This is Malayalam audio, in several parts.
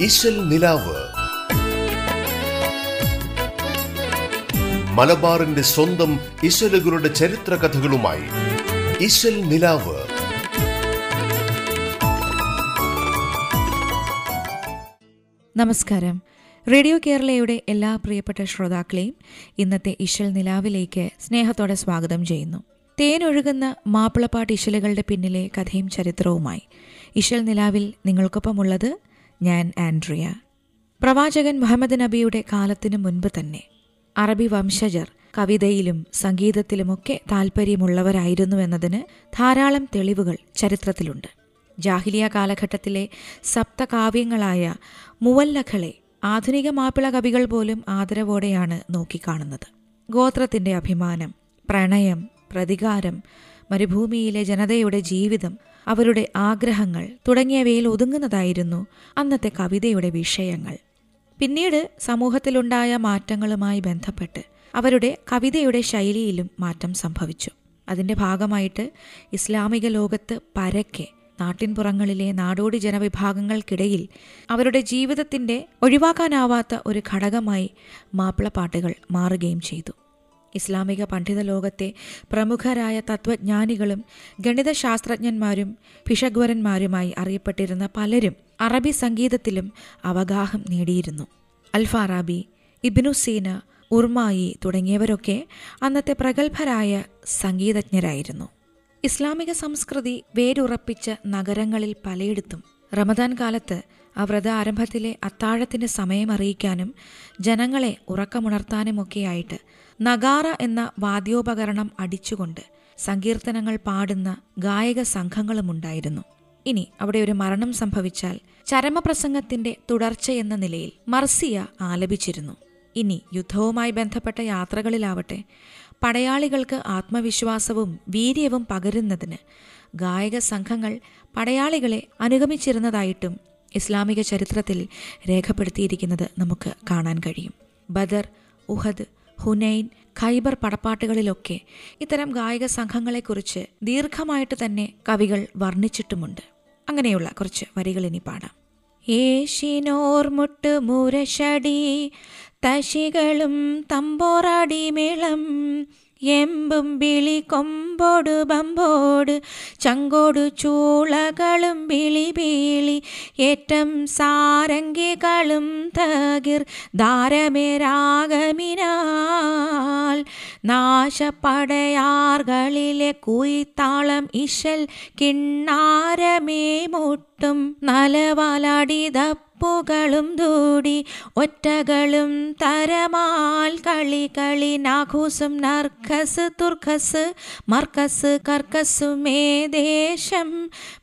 ഇശൽ നിലാവ്. മലബാറിന്റെ സ്വന്തം ഇശലുകളുടെ ചരിത്ര കഥകളുമായി ഇശൽ നിലാവ്. നമസ്കാരം. റേഡിയോ കേരളയുടെ എല്ലാ പ്രിയപ്പെട്ട ശ്രോതാക്കളെയും ഇന്നത്തെ ഇശൽ നിലാവിലേക്ക് സ്നേഹത്തോടെ സ്വാഗതം ചെയ്യുന്നു. തേനൊഴുകുന്ന മാപ്പിളപ്പാട്ട് ഇശലുകളുടെ പിന്നിലെ കഥയും ചരിത്രവുമായി. ഇശൽ നിലാവിൽ നിങ്ങൾക്കൊപ്പമുള്ളത് ഞാൻ ആൻഡ്രിയ. പ്രവാചകൻ മുഹമ്മദ് നബിയുടെ കാലത്തിനു മുൻപ് തന്നെ അറബി വംശജർ കവിതയിലും സംഗീതത്തിലുമൊക്കെ താൽപ്പര്യമുള്ളവരായിരുന്നു എന്നതിന് ധാരാളം തെളിവുകൾ ചരിത്രത്തിലുണ്ട്. ജാഹിലിയ കാലഘട്ടത്തിലെ സപ്തകാവ്യങ്ങളായ മുവല്ലഖളെ ആധുനിക മാപ്പിള കവികൾ പോലും ആദരവോടെയാണ് നോക്കിക്കാണുന്നത്. ഗോത്രത്തിന്റെ അഭിമാനം പ്രണയം പ്രതികാരം മരുഭൂമിയിലെ ജനതയുടെ ജീവിതം അവരുടെ ആഗ്രഹങ്ങൾ തുടങ്ങിയവയിൽ ഒതുങ്ങുന്നതായിരുന്നു അന്നത്തെ കവിതയുടെ വിഷയങ്ങൾ. പിന്നീട് സമൂഹത്തിലുണ്ടായ മാറ്റങ്ങളുമായി ബന്ധപ്പെട്ട് അവരുടെ കവിതയുടെ ശൈലിയിലും മാറ്റം സംഭവിച്ചു. അതിന്റെ ഭാഗമായിട്ട് ഇസ്ലാമിക ലോകത്ത് പരക്കെ നാട്ടിൻപുറങ്ങളിലെ നാടോടി ജനവിഭാഗങ്ങൾക്കിടയിൽ അവരുടെ ജീവിതത്തിന്റെ ഒഴിവാക്കാനാവാത്ത ഒരു ഘടകമായി മാപ്പിളപ്പാട്ടുകൾ മാറുകയും ചെയ്തു. ഇസ്ലാമിക പണ്ഡിത ലോകത്തെ പ്രമുഖരായ തത്വജ്ഞാനികളും ഗണിതശാസ്ത്രജ്ഞന്മാരും ഭിഷഗ്വരന്മാരുമായി അറിയപ്പെട്ടിരുന്ന പലരും അറബി സംഗീതത്തിലും അവഗാഹം നേടിയിരുന്നു. അൽഫാറാബി ഇബ്നു സീന ഉർമായി തുടങ്ങിയവരൊക്കെ അന്നത്തെ പ്രഗത്ഭരായ സംഗീതജ്ഞരായിരുന്നു. ഇസ്ലാമിക സംസ്കൃതി വേരുറപ്പിച്ച നഗരങ്ങളിൽ പലയിടത്തും റമദാൻ കാലത്ത് ആ വ്രത ആരംഭത്തിലെ അത്താഴത്തിന്റെ സമയം അറിയിക്കാനും ജനങ്ങളെ ഉറക്കമുണർത്താനുമൊക്കെയായിട്ട് നഗാറ എന്ന വാദ്യോപകരണം അടിച്ചുകൊണ്ട് സങ്കീർത്തനങ്ങൾ പാടുന്ന ഗായക സംഘങ്ങളുമുണ്ടായിരുന്നു. ഇനി അവിടെ ഒരു മരണം സംഭവിച്ചാൽ ചരമപ്രസംഗത്തിന്റെ തുടർച്ചയെന്ന നിലയിൽ മർസിയ ആലപിച്ചിരുന്നു. ഇനി യുദ്ധവുമായി ബന്ധപ്പെട്ട യാത്രകളിലാവട്ടെ പടയാളികൾക്ക് ആത്മവിശ്വാസവും വീര്യവും പകരുന്നതിന് ഗായക സംഘങ്ങൾ പടയാളികളെ അനുഗമിച്ചിരുന്നതായിട്ടും ഇസ്ലാമിക ചരിത്രത്തിൽ രേഖപ്പെടുത്തിയിരിക്കുന്നത് നമുക്ക് കാണാൻ കഴിയും. ബദർ ഉഹദ് ഹുനൈൻ ഖൈബർ പടപ്പാട്ടുകളിലൊക്കെ ഇത്തരം ഗായക സംഘങ്ങളെക്കുറിച്ച് ദീർഘമായിട്ട് തന്നെ കവികൾ വർണിച്ചിട്ടുമുണ്ട്. അങ്ങനെയുള്ള കുറച്ച് വരികൾ ഇനി പാടാം. ഏഷിനോർമുട്ട് മുരശടി തശികളും തമ്പോറാടി മേളം എമ്പും വിളി കൊമ്പോട് ബമ്പോട് ചങ്കോട് ചൂളകളും വിളി ബീളി ഏറ്റം സാരംഗികളും തകിർ ധാരമേരാഗമിനാൽ നാശപ്പടയാർകളിലെ കുയിത്താളം ഇശൽ കിണ്ണാരമേ മുട്ടും നലവാലാടി ദപ്പുകളും ദൂടി ഒറ്റകളും തരമാൽ കളി കളി നാഘൂസും നർക്കസ് തുർക്കസ് മർക്കസ് കർക്കസുമേ ദേശം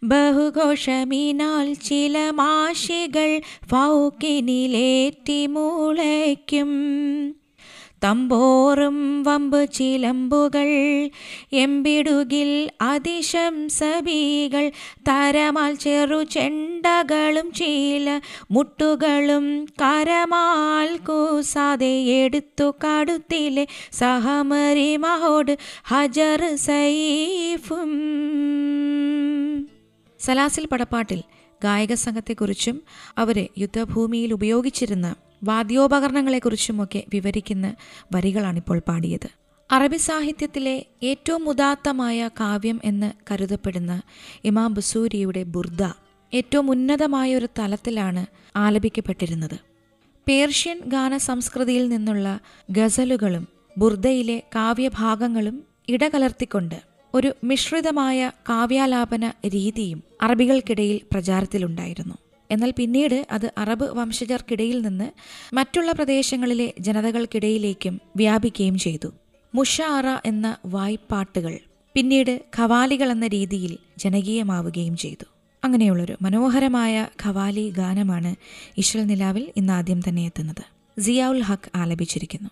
ബഹുഘോഷമീനാൽ ചില മാഷികൾ ഫൗക്കിനിലേറ്റി മൂളയ്ക്കും. തമ്പോറും വമ്പു ചിലമ്പുകൾ എമ്പിടുകിൽ അതിശംസബികൾ തരമാൽ ചെറു ചെണ്ടകളും ചീല മുട്ടുകളും കരമാൽ കൂസാതെ എടുത്തു കടുത്തിലെ സഹമരി മഹോട് ഹജർ സൈഫും സലാസിൽ പടപ്പാട്ടിൽ ഗായക സംഘത്തെക്കുറിച്ചും അവരെ യുദ്ധഭൂമിയിൽ ഉപയോഗിച്ചിരുന്ന വാദ്യോപകരണങ്ങളെക്കുറിച്ചുമൊക്കെ വിവരിക്കുന്ന വരികളാണിപ്പോൾ പാടിയത്. അറബി സാഹിത്യത്തിലെ ഏറ്റവും ഉദാത്തമായ കാവ്യം എന്ന് കരുതപ്പെടുന്ന ഇമാം ബസൂരിയുടെ ബുർദ ഏറ്റവും ഉന്നതമായ ഒരു തലത്തിലാണ് ആലപിക്കപ്പെട്ടിരുന്നത്. പേർഷ്യൻ ഗാന സംസ്കൃതിയിൽ നിന്നുള്ള ഗസലുകളും ബുർദയിലെ കാവ്യഭാഗങ്ങളും ഇടകലർത്തിക്കൊണ്ട് ഒരു മിശ്രിതമായ കാവ്യാലാപന രീതിയും അറബികൾക്കിടയിൽ പ്രചാരത്തിലുണ്ടായിരുന്നു. എന്നാൽ പിന്നീട് അത് അറബ് വംശജർക്കിടയിൽ നിന്ന് മറ്റുള്ള പ്രദേശങ്ങളിലെ ജനതകൾക്കിടയിലേക്കും വ്യാപിക്കുകയും ചെയ്തു മുഷാറ എന്ന വായ്പാട്ടുകൾ പിന്നീട് ഖവാലികൾ എന്ന രീതിയിൽ ജനകീയമാവുകയും ചെയ്തു അങ്ങനെയുള്ളൊരു മനോഹരമായ ഖവാലി ഗാനമാണ് ഇഷൽ നിലാവിൽ ഇന്ന് ആദ്യം തന്നെ എത്തുന്നത് സിയാഉൽ ഹക്ക് ആലപിച്ചിരിക്കുന്നു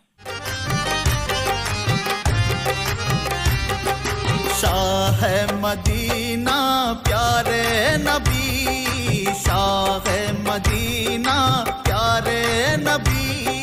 शाह मदीना प्यारे नबी है मदीना प्यारे नबी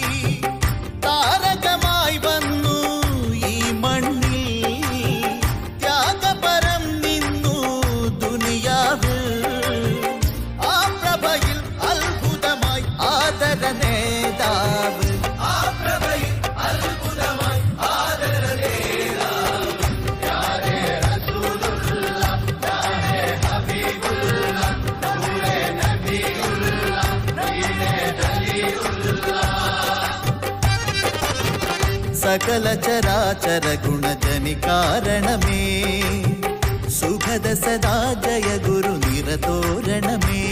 சகல சராச்சர குணஜனி காரணமே. சுகத சதா ஜய குரு நிரதோரணமே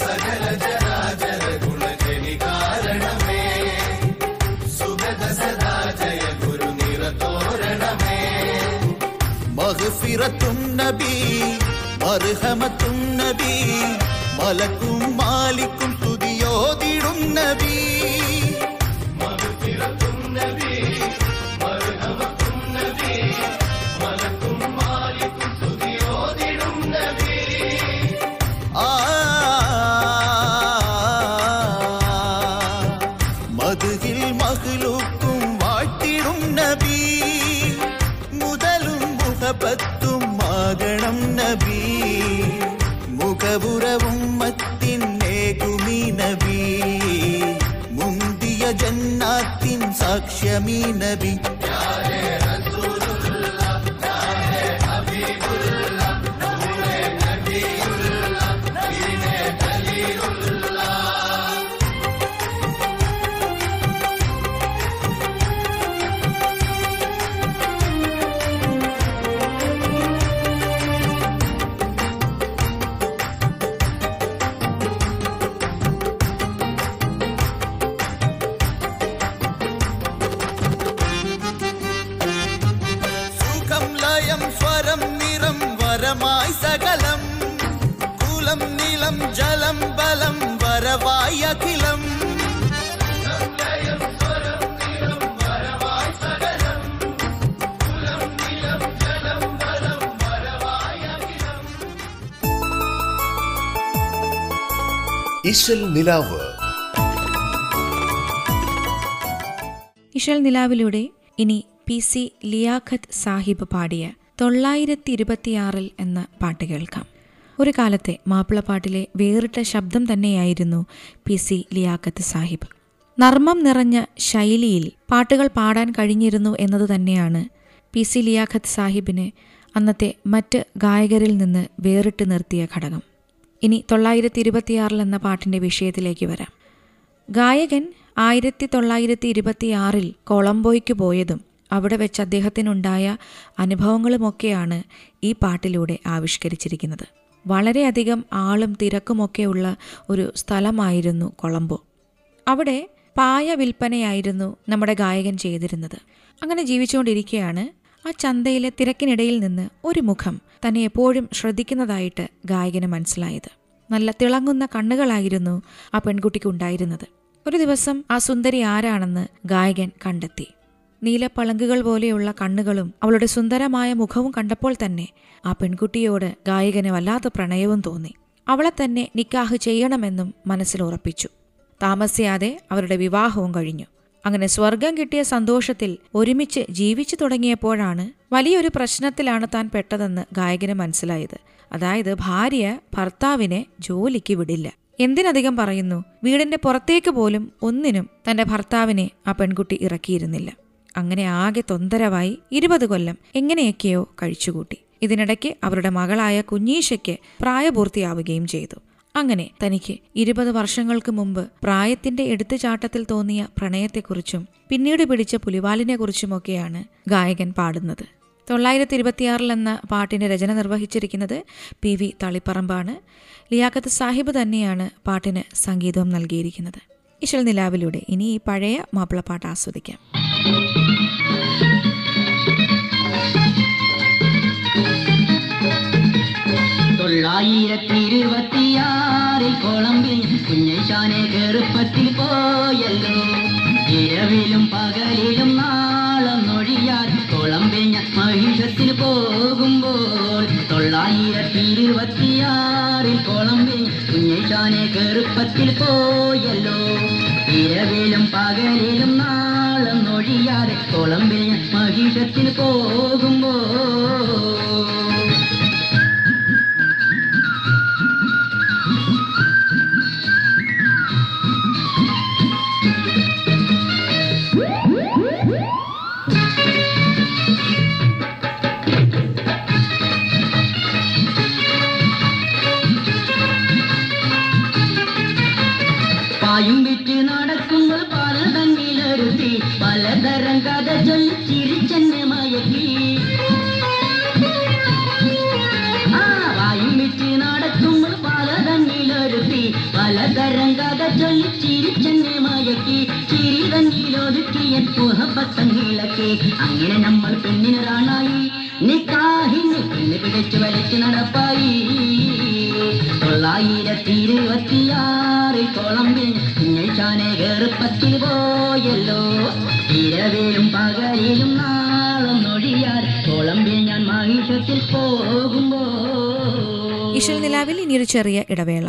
சகல சராச்சர குணஜனி காரணமே. சுகத சதா ஜய குரு நிரதோரணமே மகுஃபிரத்தும் நபி மருகமத்தும் நபி மலக்கும் மாலிக்கும் துதியோதிடும் நபி. മുഖപുരവും മത്തിന്നേകുമി നബി മുന്തിയ ജന്നാത്തിൻ സാക്ഷ്യമീ വരവായി അഖിലം ഇശൽ നിലാവ്. ഇഷൽ നിലാവിലൂടെ ഇനി പി സി ലിയാഖത്ത് സാഹിബ് പാടിയ തൊള്ളായിരത്തി ഇരുപത്തിയാറിൽ എന്ന പാട്ട് കേൾക്കാം. ഒരു കാലത്തെ മാപ്പിളപ്പാട്ടിലെ വേറിട്ട ശബ്ദം തന്നെയായിരുന്നു പി സി ലിയാഖത്ത് സാഹിബ്. നർമ്മം നിറഞ്ഞ ശൈലിയിൽ പാട്ടുകൾ പാടാൻ കഴിഞ്ഞിരുന്നു എന്നത് തന്നെയാണ് പി സി ലിയാഖത്ത് സാഹിബിനെ അന്നത്തെ മറ്റ് ഗായകരിൽ നിന്ന് വേറിട്ട് നിർത്തിയ ഘടകം. ഇനി തൊള്ളായിരത്തി ഇരുപത്തിയാറിൽ എന്ന പാട്ടിന്റെ വിഷയത്തിലേക്ക് വരാം. ഗായകൻ ആയിരത്തി തൊള്ളായിരത്തി ഇരുപത്തിയാറിൽ കൊളംബോയ്ക്ക് പോയതും അവിടെ വെച്ച് അദ്ദേഹത്തിനുണ്ടായ അനുഭവങ്ങളുമൊക്കെയാണ് ഈ പാട്ടിലൂടെ ആവിഷ്കരിച്ചിരിക്കുന്നത്. വളരെയധികം ആളും തിരക്കുമൊക്കെയുള്ള ഒരു സ്ഥലമായിരുന്നു കൊളംബോ. അവിടെ പായ വിൽപ്പനയായിരുന്നു നമ്മുടെ ഗായകൻ ചെയ്തിരുന്നത്. അങ്ങനെ ജീവിച്ചുകൊണ്ടിരിക്കുകയാണ് ആ ചന്തയിലെ തിരക്കിനിടയിൽ നിന്ന് ഒരു മുഖം തന്നെ എപ്പോഴും ശ്രദ്ധിക്കുന്നതായിട്ട് ഗായകന് മനസ്സിലായത്. നല്ല തിളങ്ങുന്ന കണ്ണുകളായിരുന്നു ആ പെൺകുട്ടിക്ക് ഉണ്ടായിരുന്നത് ഒരു ദിവസം ആ സുന്ദരി ആരാണെന്ന് ഗായകൻ കണ്ടെത്തി. നീലപ്പളങ്കുകൾ പോലെയുള്ള കണ്ണുകളും അവളുടെ സുന്ദരമായ മുഖവും കണ്ടപ്പോൾ തന്നെ ആ പെൺകുട്ടിയോട് ഗായകന് വല്ലാത്ത പ്രണയവും തോന്നി. അവളെ തന്നെ നിക്കാഹ് ചെയ്യണമെന്നും മനസ്സിൽ ഉറപ്പിച്ചു. താമസിയാതെ അവരുടെ വിവാഹവും കഴിഞ്ഞു. അങ്ങനെ സ്വർഗം കിട്ടിയ സന്തോഷത്തിൽ ഒരുമിച്ച് ജീവിച്ചു തുടങ്ങിയപ്പോഴാണ് വലിയൊരു പ്രശ്നത്തിലാണ് താൻ പെട്ടതെന്ന് ഗായകന് മനസ്സിലായത്. അതായത് ഭാര്യ ഭർത്താവിനെ ജോലിക്ക് വിടില്ല. എന്തിനധികം പറയുന്നു വീടിന്റെ പുറത്തേക്ക് പോലും ഒന്നിനും തന്റെ ഭർത്താവിനെ ആ പെൺകുട്ടി ഇറക്കിയിരുന്നില്ല. അങ്ങനെ ആകെ തൊന്തരവായി ഇരുപത് കൊല്ലം എങ്ങനെയൊക്കെയോ കഴിച്ചുകൂട്ടി. ഇതിനിടയ്ക്ക് അവരുടെ മകളായ കുഞ്ഞീശയ്ക്ക് പ്രായപൂർത്തിയാവുകയും ചെയ്തു. അങ്ങനെ തനിക്ക് ഇരുപത് വർഷങ്ങൾക്ക് മുമ്പ് പ്രായത്തിന്റെ എടുത്തുചാട്ടത്തിൽ തോന്നിയ പ്രണയത്തെക്കുറിച്ചും പിന്നീട് പിടിച്ച പുലിവാലിനെക്കുറിച്ചുമൊക്കെയാണ് ഗായകൻ പാടുന്നത്. തൊള്ളായിരത്തി ഇരുപത്തിയാറിൽ എന്ന പാട്ടിന്റെ രചന നിർവഹിച്ചിരിക്കുന്നത് പി വി തളിപ്പറമ്പാണ്. ലിയാഖത്ത് സാഹിബ് തന്നെയാണ് പാട്ടിന് സംഗീതവും നൽകിയിരിക്കുന്നത്. ഇശൽ നിലാവിലൂടെ ഇനി ഈ പഴയ മാപ്പിളപ്പാട്ട് ആസ്വദിക്കാം. തൊള്ളായിരത്തി ഇരുപത്തിയാറിൽ കൊളംബിൽ കുഞ്ഞൈശാനെ കെറുപ്പത്തിൽ പോയല്ലോ. ഇരവിലും പകലിലും നാളം നൊഴിയാൽ കൊളംബിൽ മഹിഷത്തിൽ പോകുമ്പോൾ തൊള്ളായിരത്തി ഇരുപത്തിയാറിൽ കൊളംബിൽ കുഞ്ഞൈശാനെ കെറുപ്പത്തിൽ പോയല്ലോ. ഇരവിലും പകലിലും ഞാൻ മഹിഷത്തിൽ പോകുമ്പോൾ ചൊല്ലി അങ്ങനെ നമ്മൾ പെണ്ണിനൊരാണായി നിക്കാഹിന് പെണ്ണ് പിടിച്ചു വലിച്ചു നടപ്പായി. തൊള്ളായിരത്തി ഇരുപത്തിയാറിൽ കൊളമ്പിൽ കുഞ്ഞൈച്ചാനെ കേറുപ്പത്തിൽ പോയല്ലോ. ഇരവിലും പകലിലും നാളും നൊഴിയാൽ കൊളമ്പിൽ ഞാൻ മഹിഷത്തിൽ പോകുമ്പോ. ഇഷൽ നിലാവിൽ ഇനിയൊരു ചെറിയ ഇടവേള.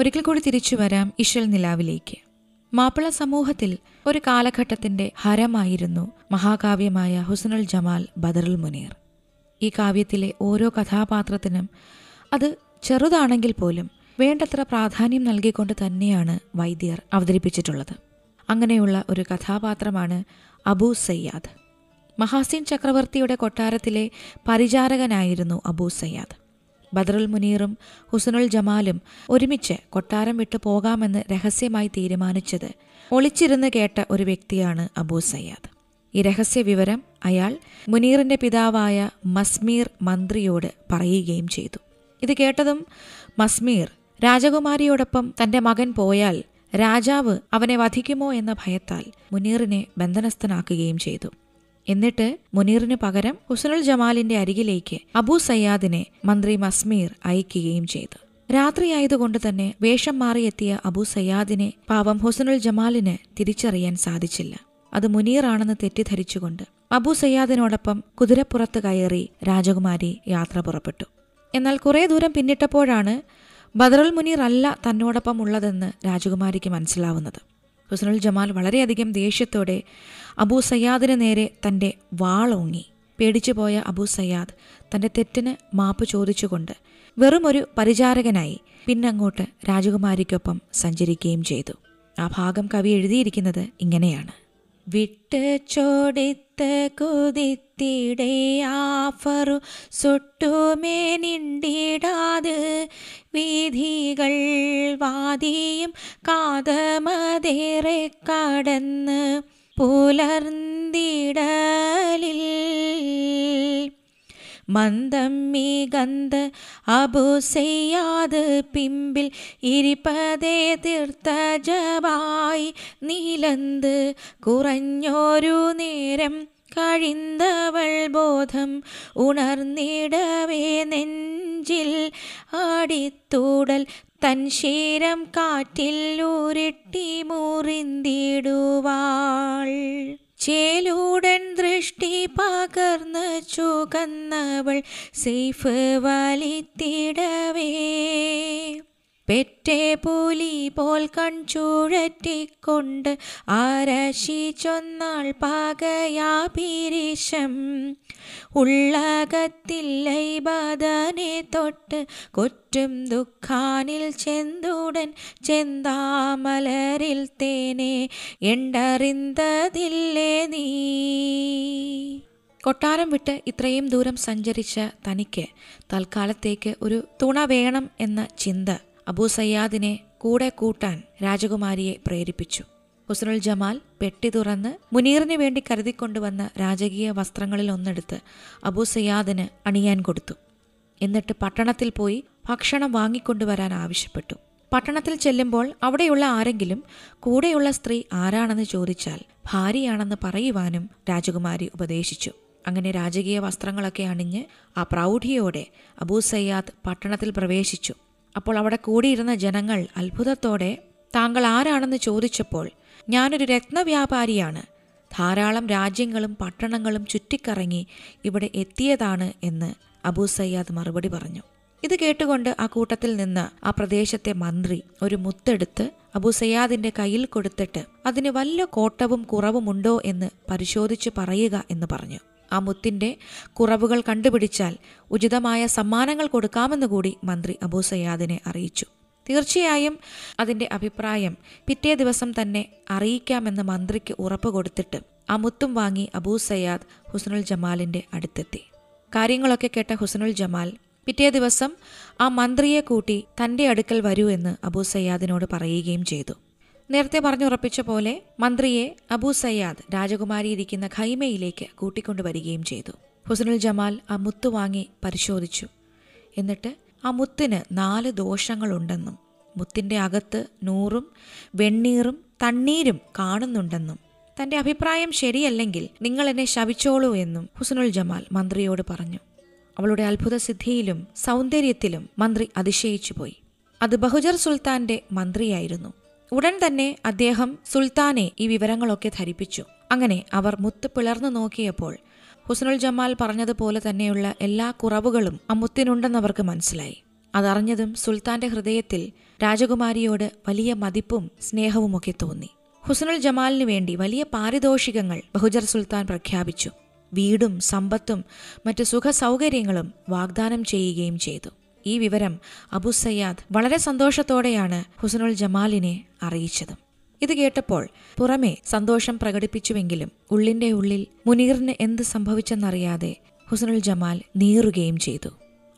ഒരിക്കൽ കൂടി തിരിച്ചു വരാം ഇശൽ നിലാവിലേക്ക്. മാപ്പിള സമൂഹത്തിൽ ഒരു കാലഘട്ടത്തിന്റെ ഹരമായിരുന്നു മഹാകാവ്യമായ ഹുസനുൽ ജമാൽ ബദറുൽ മുനീർ. ഈ കാവ്യത്തിലെ ഓരോ കഥാപാത്രത്തിനും അത് ചെറുതാണെങ്കിൽ പോലും വേണ്ടത്ര പ്രാധാന്യം നൽകിക്കൊണ്ട് തന്നെയാണ് വൈദ്യർ അവതരിപ്പിച്ചിട്ടുള്ളത്. അങ്ങനെയുള്ള ഒരു കഥാപാത്രമാണ് അബൂ സയ്യാദ്. മഹാസീൻ ചക്രവർത്തിയുടെ കൊട്ടാരത്തിലെ പരിചാരകനായിരുന്നു അബൂ സയ്യാദ്. ബദറുൽ മുനീറും ഹുസനുൽ ജമാലും ഒരുമിച്ച് കൊട്ടാരം വിട്ടു പോകാമെന്ന് രഹസ്യമായി തീരുമാനിച്ചത് ഒളിച്ചിരുന്ന് കേട്ട ഒരു വ്യക്തിയാണ് അബൂ സയ്യാദ്. ഈ രഹസ്യ വിവരം അയാൾ മുനീറിന്റെ പിതാവായ മസ്മീർ മന്ത്രിയോട് പറയുകയും ചെയ്തു. ഇത് കേട്ടതും മസ്മീർ രാജകുമാരിയോടൊപ്പം തന്റെ മകൻ പോയാൽ രാജാവ് അവനെ വധിക്കുമോ എന്ന ഭയത്താൽ മുനീറിനെ ബന്ധനസ്ഥനാക്കുകയും ചെയ്തു. എന്നിട്ട് മുനീറിന് പകരം ഹുസനുൽ ജമാലിന്റെ അരികിലേക്ക് അബൂ സയ്യാദിനെ മന്ത്രി മസ്മീർ അയക്കുകയും ചെയ്തു. രാത്രിയായതുകൊണ്ട് തന്നെ വേഷം മാറിയെത്തിയ അബൂ സയ്യാദിനെ പാവം ഹുസനുൽ ജമാലിന് തിരിച്ചറിയാൻ സാധിച്ചില്ല. അത് മുനീറാണെന്ന് തെറ്റിദ്ധരിച്ചുകൊണ്ട് അബൂ സയ്യാദിനോടൊപ്പം കുതിരപ്പുറത്ത് കയറി രാജകുമാരി യാത്ര പുറപ്പെട്ടു. എന്നാൽ കുറേ ദൂരം പിന്നിട്ടപ്പോഴാണ് ബദറുൽ മുനീർ അല്ല തന്നോടൊപ്പം ഉള്ളതെന്ന് രാജകുമാരിക്ക് മനസ്സിലാവുന്നത്. ഹുസനുൽ ജമാൽ വളരെയധികം ദേഷ്യത്തോടെ അബൂ സയ്യാദിന് നേരെ തന്റെ വാളോങ്ങി പേടിച്ചു പോയ അബൂ സയ്യാദ് തന്റെ തെറ്റിന് മാപ്പ് ചോദിച്ചുകൊണ്ട് വെറുമൊരു പരിചാരകനായി പിന്നങ്ങോട്ട് രാജകുമാരിക്കൊപ്പം സഞ്ചരിക്കുകയും ചെയ്തു. ആ ഭാഗം കവി എഴുതിയിരിക്കുന്നത് ഇങ്ങനെയാണ്. വിട്ട് ചോടിത്ത് കുതിത്തിടയാഫറു സുട്ടുമേനിണ്ടിടാത് വീഥികൾ വാദിയും കാതമതേറെ കടന്ന് പുലർന്നിടലിൽ മന്ദം അബു ചെയ്യാത് പിമ്പിൽ ഇരിപ്പതേ തീർത്ത ജവായി നീലന്ത് കുറഞ്ഞൊരു നേരം കഴിന്തവൾ ബോധം ഉണർന്നിടവേ നെഞ്ചിൽ ആടിത്തൂടൽ തൻ ശീരം കാറ്റിൽ ഉരുട്ടി മുറിന്തിടുവാൾ. ചേലൂടൻ ദൃഷ്ടി പകർന്ന് ചുകന്നവൾ സേഫ് വലിത്തിടവേ. പെറ്റേ പുലി പോൽ കൺചുഴറ്റിക്കൊണ്ട് ആരശി ചൊന്നാൾ പാകയാ പിരിശം. ഉള്ളകത്തില്ലൈ ബദനെ തൊട്ട് കൊറ്റും ദുഃഖാനിൽ ചെന്തുടൻ ചെന്താമലരിൽ തേനെ എണ്ടറിന്തതില്ലേ നീ? കൊട്ടാരം വിട്ട് ഇത്രയും ദൂരം സഞ്ചരിച്ച തനിക്ക് തൽക്കാലത്തേക്ക് ഒരു തുണ വേണം എന്ന ചിന്ത അബൂ സയ്യാദിനെ കൂടെ കൂട്ടാൻ രാജകുമാരിയെ പ്രേരിപ്പിച്ചു. ഹുസനുൽ ജമാൽ പെട്ടി തുറന്ന് മുനീറിന് വേണ്ടി കരുതിക്കൊണ്ടുവന്ന രാജകീയ വസ്ത്രങ്ങളിൽ ഒന്നെടുത്ത് അബൂ സയ്യാദിന് അണിയാൻ കൊടുത്തു. എന്നിട്ട് പട്ടണത്തിൽ പോയി ഭക്ഷണം വാങ്ങിക്കൊണ്ടുവരാൻ ആവശ്യപ്പെട്ടു. പട്ടണത്തിൽ ചെല്ലുമ്പോൾ അവിടെയുള്ള ആരെങ്കിലും കൂടെയുള്ള സ്ത്രീ ആരാണെന്ന് ചോദിച്ചാൽ ഭാര്യയാണെന്ന് പറയുവാനും രാജകുമാരി ഉപദേശിച്ചു. അങ്ങനെ രാജകീയ വസ്ത്രങ്ങളൊക്കെ അണിഞ്ഞ് ആ പ്രൗഢിയോടെ അബൂ സയ്യാദ് പട്ടണത്തിൽ പ്രവേശിച്ചു. അപ്പോൾ അവിടെ കൂടിയിരുന്ന ജനങ്ങൾ അത്ഭുതത്തോടെ താങ്കൾ ആരാണെന്ന് ചോദിച്ചപ്പോൾ ഞാനൊരു രത്നവ്യാപാരിയാണ്. ധാരാളം രാജ്യങ്ങളും പട്ടണങ്ങളും ചുറ്റിക്കറങ്ങി ഇവിടെ എത്തിയതാണ് എന്ന് അബൂ സയ്യാദ് മറുപടി പറഞ്ഞു. ഇത് കേട്ടുകൊണ്ട് ആ കൂട്ടത്തിൽ നിന്ന് ആ പ്രദേശത്തെ മന്ത്രി ഒരു മുത്തെടുത്ത് അബൂ സയ്യാദിന്റെ കയ്യിൽ കൊടുത്തിട്ട് അതിന് വല്ല കോട്ടവും കുറവുമുണ്ടോ എന്ന് പരിശോധിച്ച് പറയുക എന്ന് പറഞ്ഞു. ആ മുത്തിന്റെ കുറവുകൾ കണ്ടുപിടിച്ചാൽ ഉചിതമായ സമ്മാനങ്ങൾ കൊടുക്കാമെന്ന് കൂടി മന്ത്രി അബൂ സയ്യാദിനെ അറിയിച്ചു. തീർച്ചയായും അതിന്റെ അഭിപ്രായം പിറ്റേ ദിവസം തന്നെ അറിയിക്കാമെന്ന് മന്ത്രിക്ക് ഉറപ്പ് കൊടുത്തിട്ട് ആ മുത്തും വാങ്ങി അബൂ സയ്യാദ് ഹുസ്നുൽ ജമാലിന്റെ അടുത്തെത്തി. കാര്യങ്ങളൊക്കെ കേട്ട ഹുസ്നുൽ ജമാൽ പിറ്റേ ദിവസം ആ മന്ത്രിയെ കൂട്ടി തന്റെ അടുക്കൽ വരൂ എന്ന് അബൂ സയ്യാദിനോട് പറയുകയും ചെയ്തു. നേരത്തെ പറഞ്ഞുറപ്പിച്ച പോലെ മന്ത്രിയെ അബൂ സയ്യാദ് രാജകുമാരി ഇരിക്കുന്ന ഖൈമയിലേക്ക് കൂട്ടിക്കൊണ്ടുവരികയും ചെയ്തു. ഹുസനുൽ ജമാൽ ആ മുത്തു വാങ്ങി പരിശോധിച്ചു. എന്നിട്ട് ആ മുത്തിന് നാല് ദോഷങ്ങളുണ്ടെന്നും മുത്തിന്റെ അകത്ത് നൂറും വെണ്ണീറും തണ്ണീരും കാണുന്നുണ്ടെന്നും. തന്റെ അഭിപ്രായം ശരിയല്ലെങ്കിൽ നിങ്ങൾ എന്നെ ശപിച്ചോളൂ എന്നും ഹുസനുൽ ജമാൽ മന്ത്രിയോട് പറഞ്ഞു. അവളുടെ അത്ഭുത സിദ്ധിയിലും സൗന്ദര്യത്തിലും മന്ത്രി അതിശയിച്ചു പോയി. അത് ബഹുജർ സുൽത്താന്റെ മന്ത്രിയായിരുന്നു. ഉടൻ തന്നെ അദ്ദേഹം സുൽത്താനെ ഈ വിവരങ്ങളൊക്കെ ധരിപ്പിച്ചു. അങ്ങനെ അവർ മുത്ത് പിളർന്നു നോക്കിയപ്പോൾ ഹുസ്നുൽ ജമാൽ പറഞ്ഞതുപോലെ തന്നെയുള്ള എല്ലാ കുറവുകളും അമ്മുത്തിനുണ്ടെന്നവർക്ക് മുത്തിനുണ്ടെന്നവർക്ക് മനസ്സിലായി. അതറിഞ്ഞതും സുൽത്താന്റെ ഹൃദയത്തിൽ രാജകുമാരിയോട് വലിയ മതിപ്പും സ്നേഹവുമൊക്കെ തോന്നി. ഹുസനുൽ ജമാലിനു വേണ്ടി വലിയ പാരിതോഷികങ്ങൾ ബഹുജർ സുൽത്താൻ പ്രഖ്യാപിച്ചു. വീടും സമ്പത്തും മറ്റു സുഖ സൗകര്യങ്ങളും വാഗ്ദാനം ചെയ്യുകയും ചെയ്തു. ഈ വിവരം അബു സയ്യാദ് വളരെ സന്തോഷത്തോടെയാണ് ഹുസനുൽ ജമാലിനെ അറിയിച്ചത്. ഇത് കേട്ടപ്പോൾ പുറമേ സന്തോഷം പ്രകടിപ്പിച്ചുവെങ്കിലും ഉള്ളിന്റെ ഉള്ളിൽ മുനീറിന് എന്ത് സംഭവിച്ചെന്നറിയാതെ ഹുസനുൽ ജമാൽ നീറുകയും ചെയ്തു.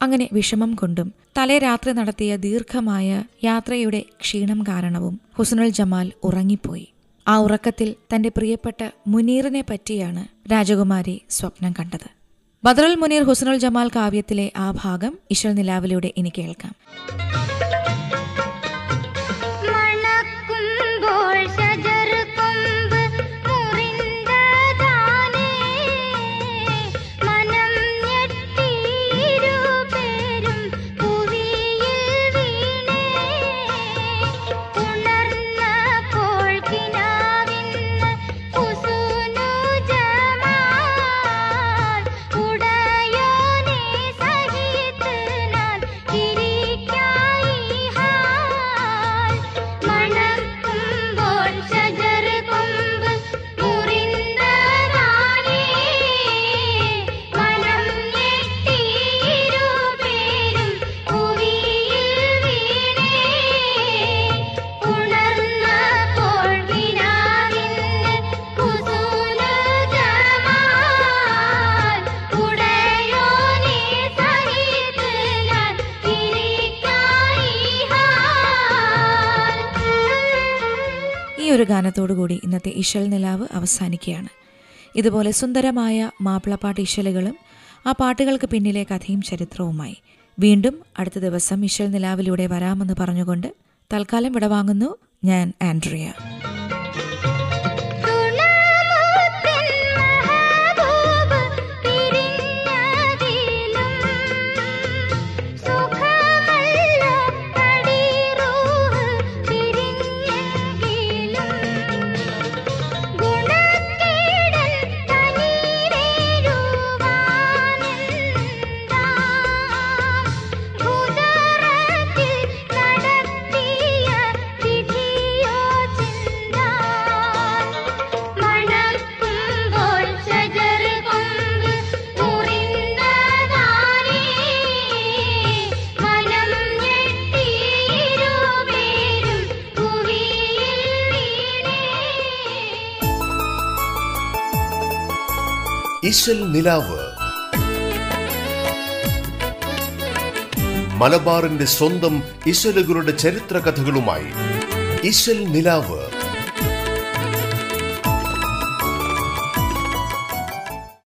അങ്ങനെ വിഷമം കൊണ്ടും തലേ രാത്രി നടത്തിയ ദീർഘമായ യാത്രയുടെ ക്ഷീണം കാരണവും ഹുസനുൽ ജമാൽ ഉറങ്ങിപ്പോയി. ആ ഉറക്കത്തിൽ തന്റെ പ്രിയപ്പെട്ട മുനീറിനെ പറ്റിയാണ് രാജകുമാരി സ്വപ്നം കണ്ടത്. ബദറുൽ മുനീർ ഹുസനുൽ ജമാൽ കാവ്യത്തിലെ ആ ഭാഗം ഇശൽ നിലാവിലൂടെ ഇനി കേൾക്കാം. ഗാനത്തോടുകൂടി ഇന്നത്തെ ഇശൽ നിലാവ് അവസാനിക്കുകയാണ്. ഇതുപോലെ സുന്ദരമായ മാപ്പിളപ്പാട്ട് ഇശലുകളും ആ പാട്ടുകൾക്ക് പിന്നിലെ കഥയും ചരിത്രവുമായി. വീണ്ടും അടുത്ത ദിവസം ഇശൽ നിലാവിലൂടെ വരാമെന്ന് പറഞ്ഞുകൊണ്ട് തൽക്കാലം വിടവാങ്ങുന്നു ഞാൻ ആൻഡ്രിയ. ഇശൽ നിലാവ്. മലബാറിന്റെ സ്വന്തം ഇശലുകളുടെ ചരിത്ര കഥകളുമായി ഇശൽ നിലാവ്.